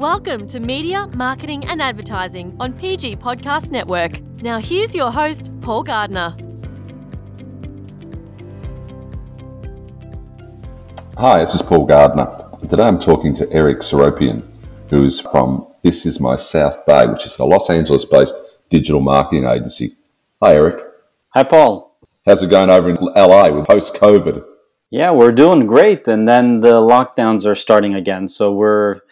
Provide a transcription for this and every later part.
Welcome to Media, Marketing and Advertising on PG Podcast Network. Now, here's your host, Paul Gardner. Hi, this is Paul Gardner. Today I'm talking to Eric Seropian, who is from This Is My South Bay, which is a Los Angeles based digital marketing agency. Hi, Eric. Hi, Paul. How's it going over in LA with post COVID? Yeah, we're doing great. And then the lockdowns are starting again. So we're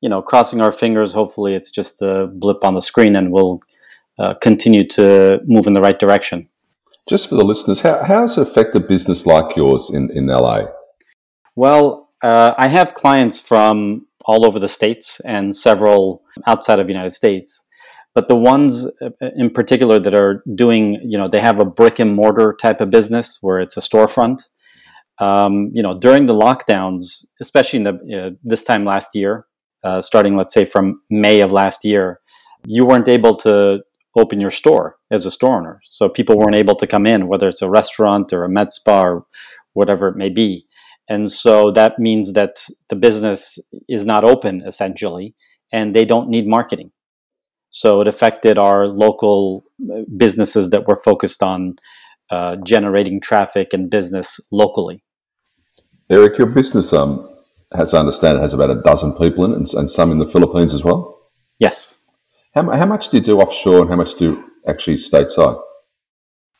you know, crossing our fingers. Hopefully, it's just a blip on the screen, and we'll uh, continue to move in the right direction. Just for the listeners, how, how has it affected business like yours in, in LA? Well, uh, I have clients from all over the states and several outside of the United States. But the ones uh, in particular that are doing, you know, they have a brick and mortar type of business where it's a storefront. Um, you know, during the lockdowns, especially in the uh, this time last year, uh, starting, let's say, from May of last year, you weren't able to open your store as a store owner. So people weren't able to come in, whether it's a restaurant or a med spa or whatever it may be. And so that means that the business is not open essentially, and they don't need marketing. So it affected our local uh, businesses that were focused on uh, generating traffic and business locally. Eric, your business um, as I understand it, has about a dozen people in it and, and some in the Philippines as well? Yes. How, how much do you do offshore and how much do you actually stateside?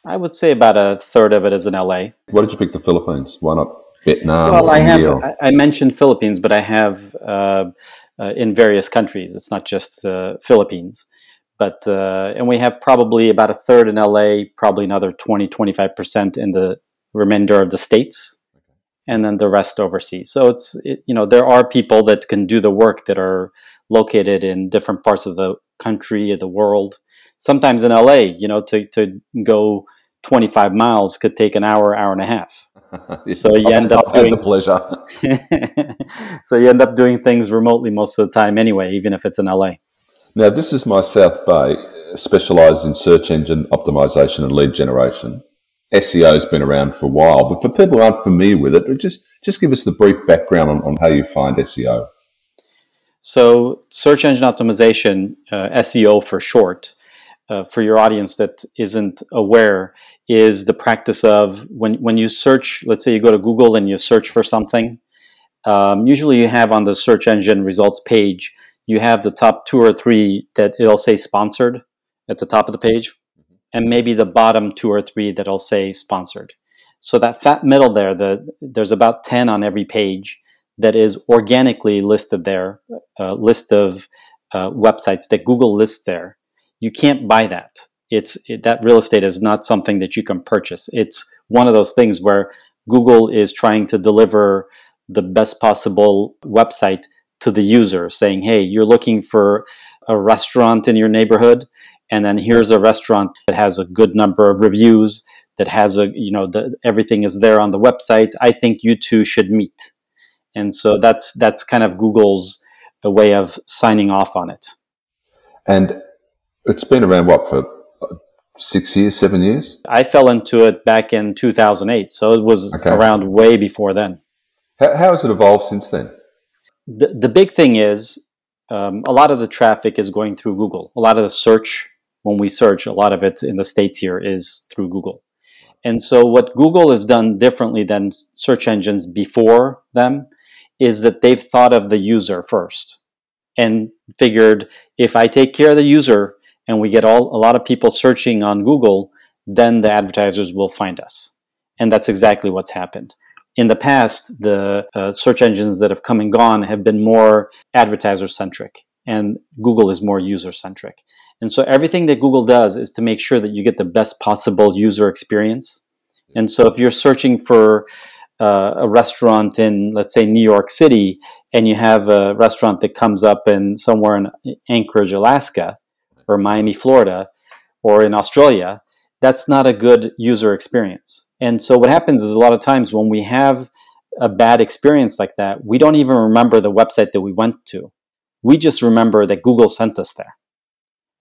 I would say about a third of it is in LA. Why did you pick the Philippines? Why not Vietnam? Well, I have. Or... I mentioned Philippines, but I have uh, uh, in various countries. It's not just uh, Philippines, but uh, and we have probably about a third in LA, probably another 20, 25 percent in the remainder of the states and then the rest overseas. So it's it, you know there are people that can do the work that are located in different parts of the country of the world. Sometimes in LA, you know, to to go 25 miles could take an hour, hour and a half. So you end up doing the pleasure. so you end up doing things remotely most of the time anyway, even if it's in LA. Now, this is my South Bay, specialised in search engine optimization and lead generation. SEO has been around for a while, but for people who aren't familiar with it, just just give us the brief background on, on how you find SEO. So, search engine optimization, uh, SEO for short, uh, for your audience that isn't aware, is the practice of when when you search. Let's say you go to Google and you search for something. Um, usually, you have on the search engine results page, you have the top two or three that it'll say sponsored at the top of the page and maybe the bottom two or three that'll say sponsored. So that fat middle there, the, there's about 10 on every page that is organically listed there, a list of uh, websites that Google lists there. You can't buy that. It's it, that real estate is not something that you can purchase. It's one of those things where Google is trying to deliver the best possible website to the user, saying, "Hey, you're looking for a restaurant in your neighborhood and then here's a restaurant that has a good number of reviews that has a you know the, everything is there on the website. I think you two should meet. And so that's that's kind of google's a way of signing off on it. And it's been around what for six years seven years? I fell into it back in 2008 so it was okay. around way before then. How, how has it evolved since then? The, the big thing is um, a lot of the traffic is going through google. A lot of the search when we search, a lot of it in the States here is through Google. And so, what Google has done differently than search engines before them is that they've thought of the user first and figured if I take care of the user and we get all, a lot of people searching on Google, then the advertisers will find us. And that's exactly what's happened. In the past, the uh, search engines that have come and gone have been more advertiser centric, and Google is more user centric. And so everything that Google does is to make sure that you get the best possible user experience. And so if you're searching for uh, a restaurant in, let's say, New York City, and you have a restaurant that comes up in somewhere in Anchorage, Alaska, or Miami, Florida, or in Australia, that's not a good user experience. And so what happens is a lot of times when we have a bad experience like that, we don't even remember the website that we went to. We just remember that Google sent us there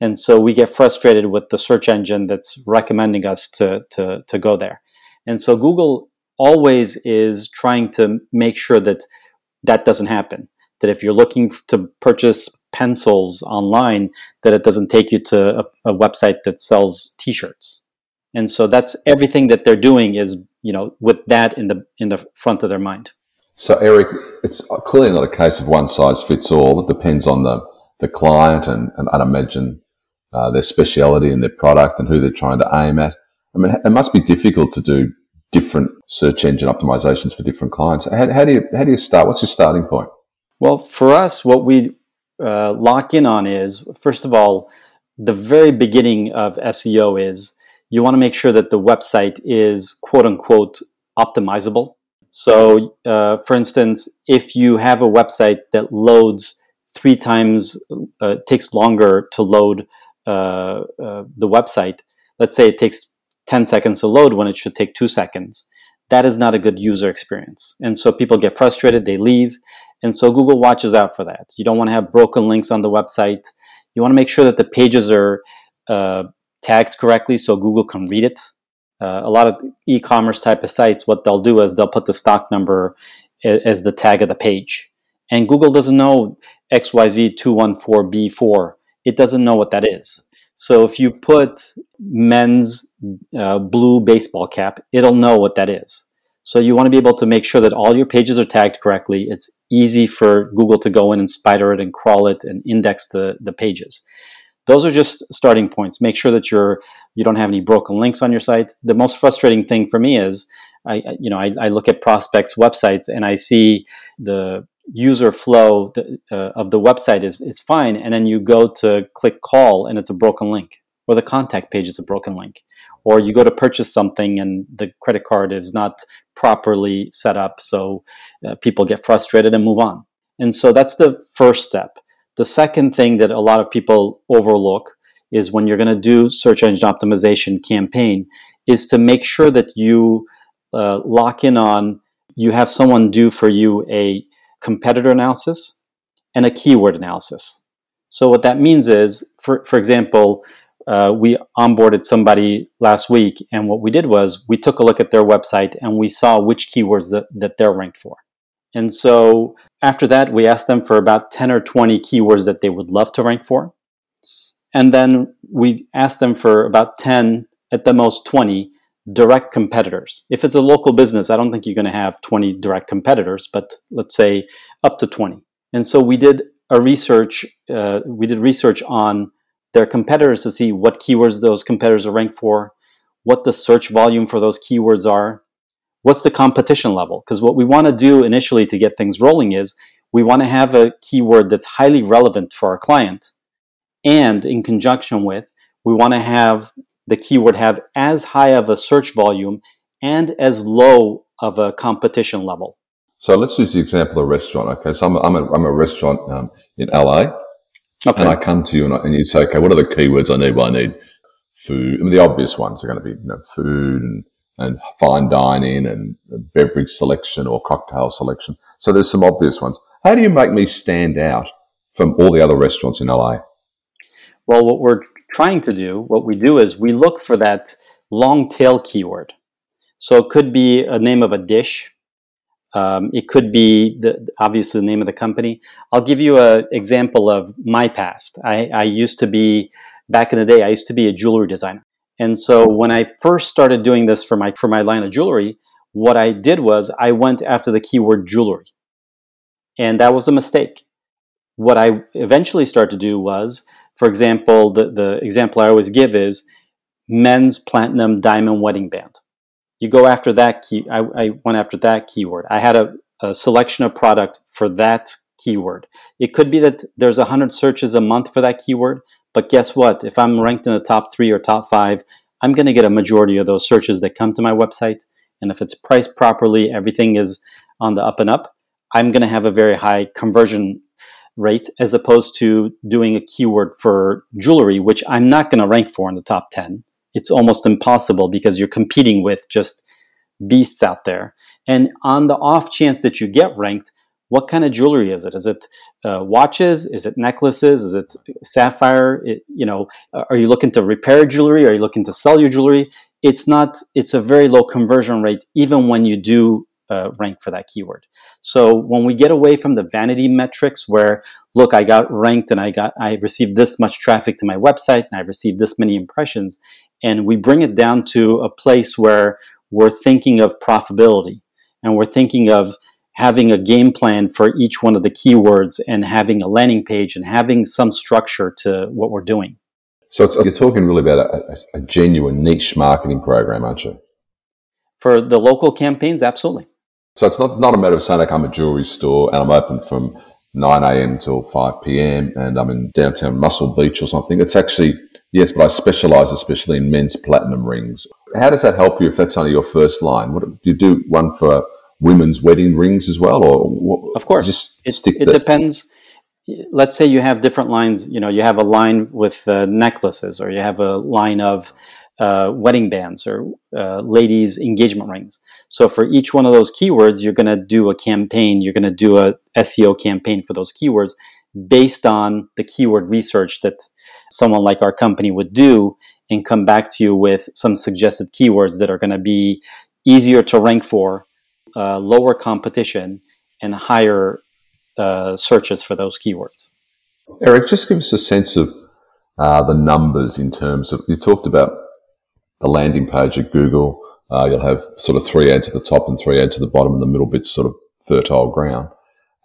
and so we get frustrated with the search engine that's recommending us to, to, to go there and so google always is trying to make sure that that doesn't happen that if you're looking to purchase pencils online, that it doesn't take you to a, a website that sells T-shirts. And so that's everything that they're doing is you know with that in the in the front of their mind. So Eric, it's clearly not a case of one size fits all. It depends on the the client and, and I'd imagine uh, their speciality and their product and who they're trying to aim at. I mean, it must be difficult to do different search engine optimizations for different clients. How, how do you how do you start? What's your starting point? Well, for us, what we uh, lock in on is first of all, the very beginning of SEO is you want to make sure that the website is quote unquote optimizable. So, uh, for instance, if you have a website that loads three times, uh, takes longer to load the website, let's say it takes 10 seconds to load when it should take two seconds, that is not a good user experience. And so people get frustrated, they leave. And so Google watches out for that. You don't want to have broken links on the website. You want to make sure that the pages are uh, tagged correctly so Google can read it. Uh, a lot of e-commerce type of sites, what they'll do is they'll put the stock number as the tag of the page, and Google doesn't know XYZ214B4. It doesn't know what that is. So if you put men's uh, blue baseball cap, it'll know what that is. So you want to be able to make sure that all your pages are tagged correctly. It's easy for Google to go in and spider it and crawl it and index the, the pages. Those are just starting points. Make sure that you're you don't have any broken links on your site. The most frustrating thing for me is I you know I, I look at prospects websites and I see the user flow uh, of the website is, is fine and then you go to click call and it's a broken link or the contact page is a broken link or you go to purchase something and the credit card is not properly set up so uh, people get frustrated and move on. And so that's the first step. The second thing that a lot of people overlook is when you're going to do search engine optimization campaign is to make sure that you uh, lock in on you have someone do for you a competitor analysis and a keyword analysis. So what that means is, for, for example, uh, we onboarded somebody last week, and what we did was we took a look at their website and we saw which keywords that, that they're ranked for. And so after that, we asked them for about 10 or 20 keywords that they would love to rank for. And then we asked them for about 10, at the most 20, direct competitors. If it's a local business, I don't think you're going to have 20 direct competitors, but let's say up to 20. And so we did a research, uh, we did research on their competitors to see what keywords those competitors are ranked for, what the search volume for those keywords are, what's the competition level. Because what we want to do initially to get things rolling is we want to have a keyword that's highly relevant for our client. And in conjunction with, we want to have the keyword have as high of a search volume and as low of a competition level. So let's use the example of a restaurant. Okay, so I'm a, I'm a, I'm a restaurant um, in LA, okay. and I come to you and, I, and, you say, okay, what are the keywords I need? Well, I need food. I mean, the obvious ones are going to be you know, food and and fine dining and beverage selection or cocktail selection. So there's some obvious ones. How do you make me stand out from all the other restaurants in LA? Well, what we're trying to do, what we do is we look for that long tail keyword. So it could be a name of a dish. Um, it could be the, obviously the name of the company. I'll give you an example of my past. I, I used to be back in the day. I used to be a jewelry designer, and so when I first started doing this for my for my line of jewelry, what I did was I went after the keyword jewelry, and that was a mistake. What I eventually started to do was for example, the, the example I always give is men's platinum diamond wedding band. You go after that key. I, I went after that keyword. I had a, a selection of product for that keyword. It could be that there's 100 searches a month for that keyword, but guess what? If I'm ranked in the top three or top five, I'm going to get a majority of those searches that come to my website. And if it's priced properly, everything is on the up and up, I'm going to have a very high conversion rate as opposed to doing a keyword for jewelry, which I'm not going to rank for in the top 10. It's almost impossible because you're competing with just beasts out there. And on the off chance that you get ranked, what kind of jewelry is it? Is it uh, watches? Is it necklaces? Is it sapphire? It, you know, are you looking to repair jewelry? Are you looking to sell your jewelry? It's not. It's a very low conversion rate, even when you do uh, rank for that keyword. So when we get away from the vanity metrics, where look, I got ranked and I got I received this much traffic to my website and I received this many impressions, and we bring it down to a place where we're thinking of profitability and we're thinking of having a game plan for each one of the keywords and having a landing page and having some structure to what we're doing. So you're talking really about a, a, genuine niche marketing program, aren't you? For the local campaigns, absolutely. So it's not, not a matter of saying like I'm a jewelry store and I'm open from 9 a.m. till 5 p.m. and I'm in downtown Muscle Beach or something. It's actually, yes, but I specialize especially in men's platinum rings. How does that help you if that's only your first line? What do you do one for women's wedding rings as well, or what, of course, just it, stick it depends. Let's say you have different lines. You know, you have a line with uh, necklaces, or you have a line of uh, wedding bands or uh, ladies' engagement rings. So for each one of those keywords, you're going to do a campaign. You're going to do a SEO campaign for those keywords based on the keyword research that someone like our company would do and come back to you with some suggested keywords that are going to be easier to rank for uh, lower competition and higher uh, searches for those keywords. Eric, just give us a sense of uh, the numbers in terms of you talked about a landing page at Google. Uh, you'll have sort of three ads at the top and three ads at the bottom, and the middle bit's sort of fertile ground.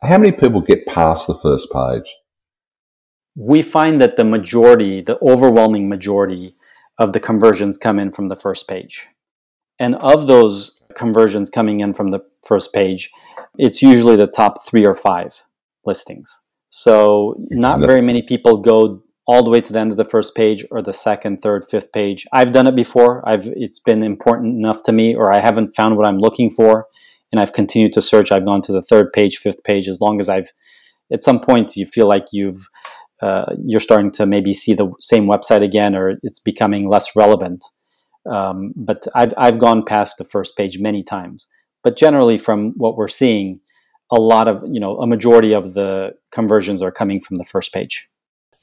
How many people get past the first page? We find that the majority, the overwhelming majority of the conversions come in from the first page. And of those conversions coming in from the first page, it's usually the top three or five listings. So not very many people go all the way to the end of the first page or the second, third, fifth page. I've done it before. I've it's been important enough to me, or I haven't found what I'm looking for, and I've continued to search. I've gone to the third page, fifth page, as long as I've. At some point, you feel like you've uh, you're starting to maybe see the same website again, or it's becoming less relevant. Um, but I've, I've gone past the first page many times. But generally, from what we're seeing, a lot of, you know, a majority of the conversions are coming from the first page.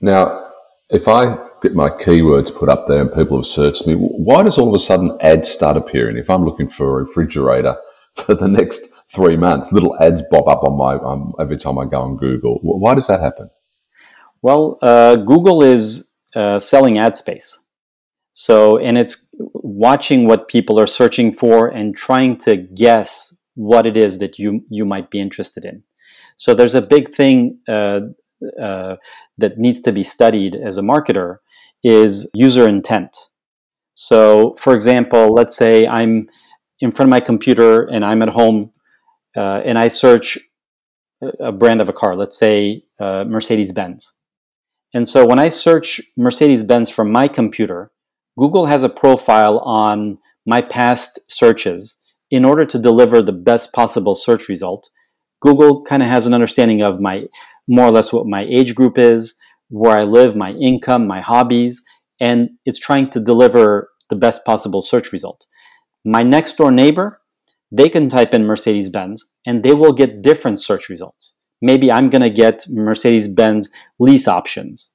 Now, if I get my keywords put up there and people have searched me, why does all of a sudden ads start appearing? If I'm looking for a refrigerator for the next three months, little ads bob up on my um, every time I go on Google. Why does that happen? Well, uh, Google is uh, selling ad space. So, and it's watching what people are searching for and trying to guess what it is that you you might be interested in. So, there's a big thing uh, uh, that needs to be studied as a marketer is user intent. So, for example, let's say I'm in front of my computer and I'm at home uh, and I search a brand of a car, let's say uh, Mercedes Benz. And so when I search Mercedes Benz from my computer, Google has a profile on my past searches in order to deliver the best possible search result. Google kind of has an understanding of my more or less what my age group is, where I live, my income, my hobbies, and it's trying to deliver the best possible search result. My next door neighbor, they can type in Mercedes Benz and they will get different search results. Maybe I'm going to get Mercedes Benz lease options,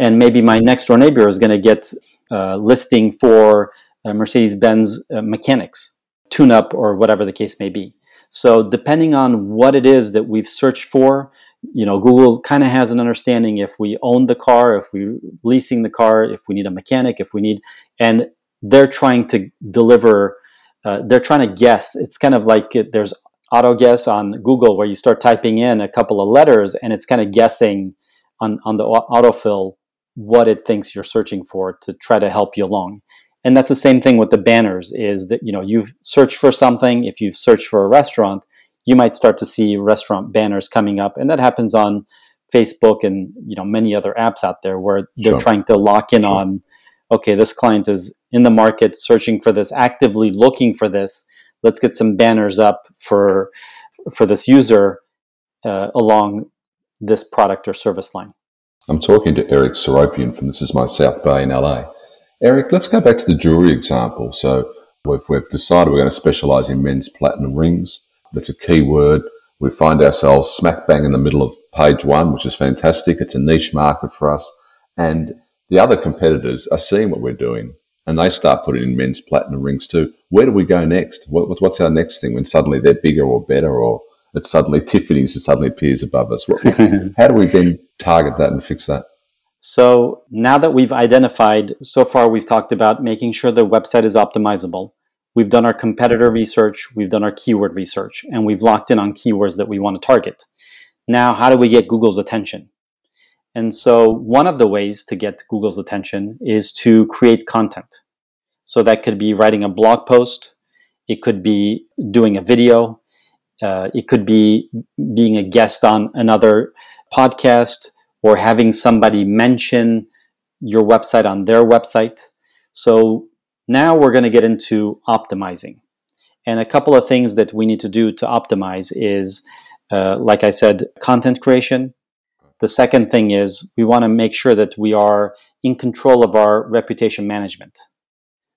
and maybe my next door neighbor is going to get uh, listing for uh, Mercedes Benz uh, mechanics, tune up, or whatever the case may be. So, depending on what it is that we've searched for, you know, Google kind of has an understanding if we own the car, if we're leasing the car, if we need a mechanic, if we need, and they're trying to deliver, uh, they're trying to guess. It's kind of like it, there's auto guess on Google where you start typing in a couple of letters and it's kind of guessing on, on the autofill what it thinks you're searching for to try to help you along. And that's the same thing with the banners is that you know you've searched for something, if you've searched for a restaurant, you might start to see restaurant banners coming up and that happens on Facebook and you know many other apps out there where they're sure. trying to lock in sure. on okay, this client is in the market searching for this, actively looking for this. Let's get some banners up for for this user uh, along this product or service line. I'm talking to Eric Seropian from This Is My South Bay in LA. Eric, let's go back to the jewelry example. So we've, we've decided we're going to specialize in men's platinum rings. That's a key word. We find ourselves smack bang in the middle of page one, which is fantastic. It's a niche market for us. And the other competitors are seeing what we're doing and they start putting in men's platinum rings too. Where do we go next? What, what's our next thing when suddenly they're bigger or better, or it's suddenly Tiffany's and suddenly appears above us? What, how do we then target that and fix that? So now that we've identified, so far we've talked about making sure the website is optimizable. We've done our competitor research, we've done our keyword research, and we've locked in on keywords that we want to target. Now, how do we get Google's attention? And so, one of the ways to get Google's attention is to create content. So, that could be writing a blog post, it could be doing a video, uh, it could be being a guest on another podcast, or having somebody mention your website on their website. So, now we're going to get into optimizing. And a couple of things that we need to do to optimize is, uh, like I said, content creation the second thing is we want to make sure that we are in control of our reputation management.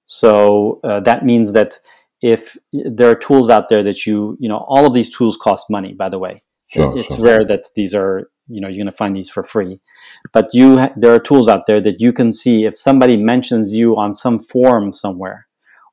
So uh, that means that if there are tools out there that you, you know, all of these tools cost money, by the way. Sure, it's sure. rare that these are, you know, you're going to find these for free. But you, ha- there are tools out there that you can see if somebody mentions you on some forum somewhere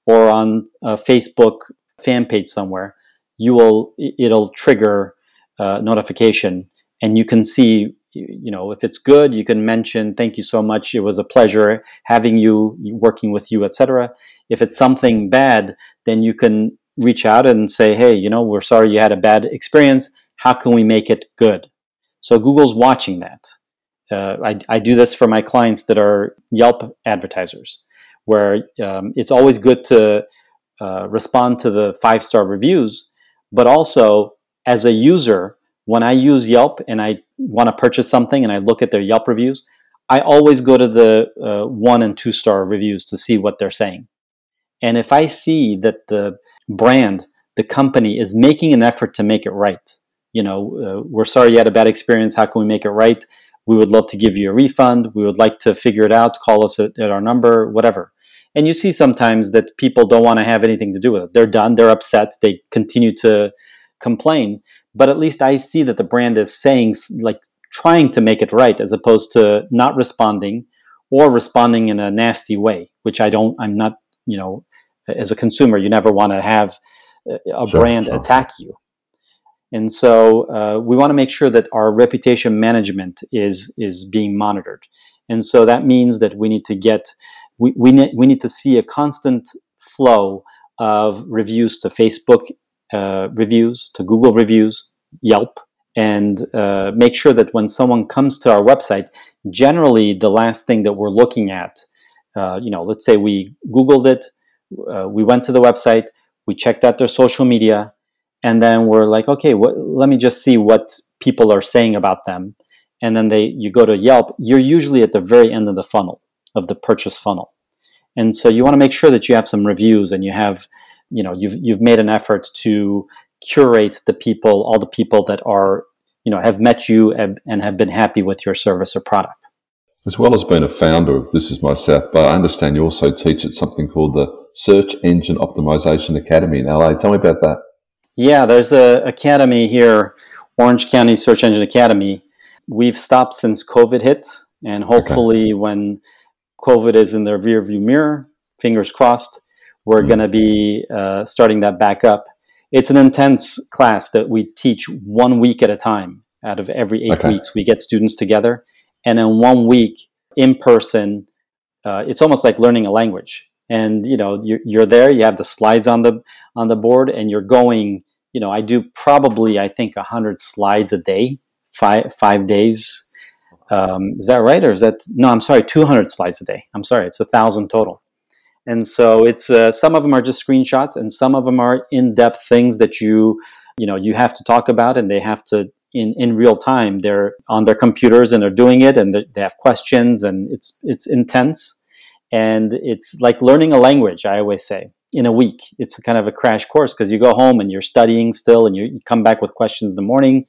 or on a Facebook fan page somewhere, you will, it'll trigger uh, notification and you can see you know if it's good you can mention thank you so much. It was a pleasure having you working with you etc if it's something bad then you can reach out and say hey you know we're sorry you had a bad experience. How can we make it good so google's watching that uh, I, I, do this for my clients that are yelp advertisers where um, it's always good to uh, respond to the five star reviews but also as a user when I use Yelp and I want to purchase something and I look at their Yelp reviews, I always go to the uh, one and two star reviews to see what they're saying. And if I see that the brand, the company is making an effort to make it right, you know, uh, we're sorry you had a bad experience. How can we make it right? We would love to give you a refund. We would like to figure it out. Call us at, at our number, whatever. And you see sometimes that people don't want to have anything to do with it. They're done. They're upset. They continue to complain but at least I see that the brand is saying like trying to make it right as opposed to not responding or responding in a nasty way, which I don't. I'm not. You know, as a consumer, you never want to have a sure, brand sure. attack you. And so uh, we want to make sure that our reputation management is is being monitored. And so that means that we need to get we we need we need to see a constant flow of reviews to Facebook uh, reviews, to Google reviews, Yelp, and uh, make sure that when someone comes to our website, generally the last thing that we're looking at, uh, you know, let's say we Googled it, uh, we went to the website, we checked out their social media, and then we're like, okay, what, let me just see what people are saying about them. And then they, you go to Yelp, you're usually at the very end of the funnel, of the purchase funnel. And so you want to make sure that you have some reviews and you have you know you've you've made an effort to curate the people all the people that are you know have met you and, and have been happy with your service or product as well as being a founder of this is my south bay i understand you also teach at something called the search engine optimization academy in la tell me about that yeah there's a academy here orange county search engine academy we've stopped since covid hit and hopefully okay. when covid is in the rearview mirror fingers crossed we're mm-hmm. going to be uh, starting that back up. It's an intense class that we teach one week at a time. Out of every eight okay. weeks, we get students together, and in one week, in person, uh, it's almost like learning a language. And you know, you're, you're there. You have the slides on the on the board, and you're going. You know, I do probably I think hundred slides a day, five five days. Um, is that right, or is that no? I'm sorry, two hundred slides a day. I'm sorry, it's a thousand total. And so it's uh, some of them are just screenshots, and some of them are in-depth things that you you know you have to talk about, and they have to in in real time. They're on their computers and they're doing it, and they have questions, and it's it's intense, and it's like learning a language. I always say in a week, it's kind of a crash course because you go home and you're studying still, and you, come back with questions in the morning,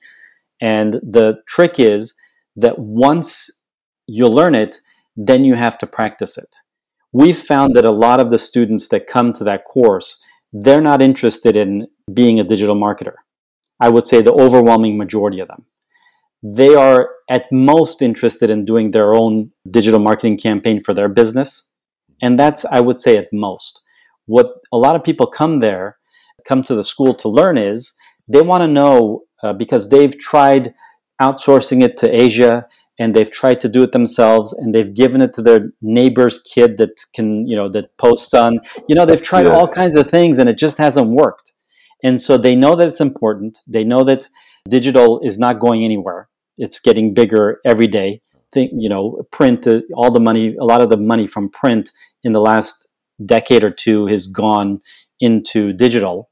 and the trick is that once you learn it, then you have to practice it we've found that a lot of the students that come to that course, they're not interested in being a digital marketer. I would say the overwhelming majority of them. They are at most interested in doing their own digital marketing campaign for their business And that's, I would say, at most. What a lot of people come there, come to the school to learn is they want to know uh, because they've tried outsourcing it to Asia and they've tried to do it themselves and they've given it to their neighbor's kid that can, you know, that posts on, you know, they've tried yeah. all kinds of things and it just hasn't worked. And so they know that it's important. They know that digital is not going anywhere. It's getting bigger every day. Think, you know, print, uh, all the money, a lot of the money from print in the last decade or two has gone into digital.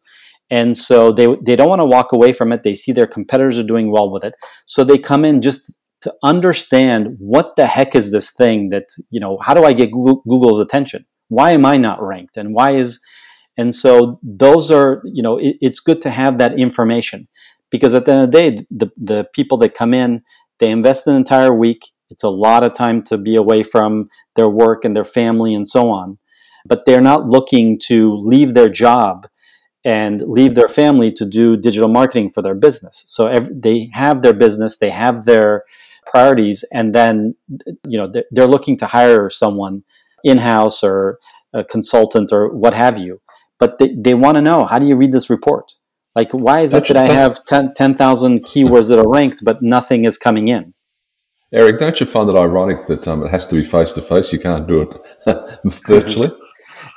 And so they, they don't want to walk away from it. They see their competitors are doing well with it. So they come in just to understand what the heck is this thing that, you know, how do I get Google's attention? Why am I not ranked? And why is, and so those are, you know, it, it's good to have that information because at the end of the day, the, the people that come in, they invest an entire week. It's a lot of time to be away from their work and their family and so on. But they're not looking to leave their job and leave their family to do digital marketing for their business. So every, they have their business, they have their priorities, and then you know they're, they're looking to hire someone in house or a consultant or what have you. But they, they want to know how do you read this report? Like, why is it that I have 10,000 10, keywords that are ranked, but nothing is coming in? Eric, don't you find it ironic that um, it has to be face to face? You can't do it virtually.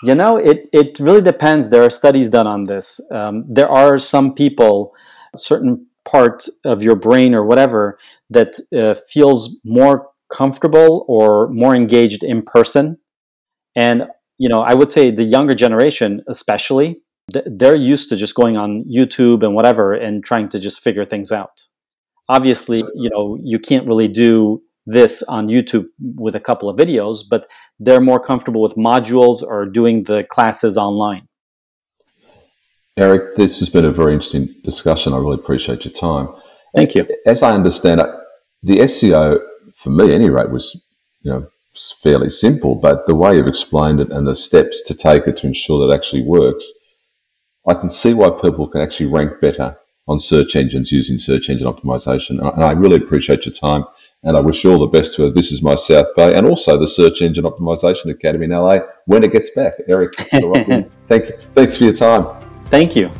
You know, it, it really depends. There are studies done on this. Um, there are some people, certain part of your brain or whatever, that uh, feels more comfortable or more engaged in person. And, you know, I would say the younger generation, especially, they're used to just going on YouTube and whatever and trying to just figure things out. Obviously, you know, you can't really do this on YouTube with a couple of videos, but they're more comfortable with modules or doing the classes online. Eric, this has been a very interesting discussion. I really appreciate your time. Thank you. As I understand it, the SEO, for me, at any rate, was you know fairly simple. But the way you've explained it and the steps to take it to ensure that it actually works, I can see why people can actually rank better on search engines using search engine optimization. And I really appreciate your time. And I wish you all the best to her. This is my South Bay and also the Search Engine Optimization Academy in LA when it gets back. Eric, thank you. Thanks for your time. Thank you.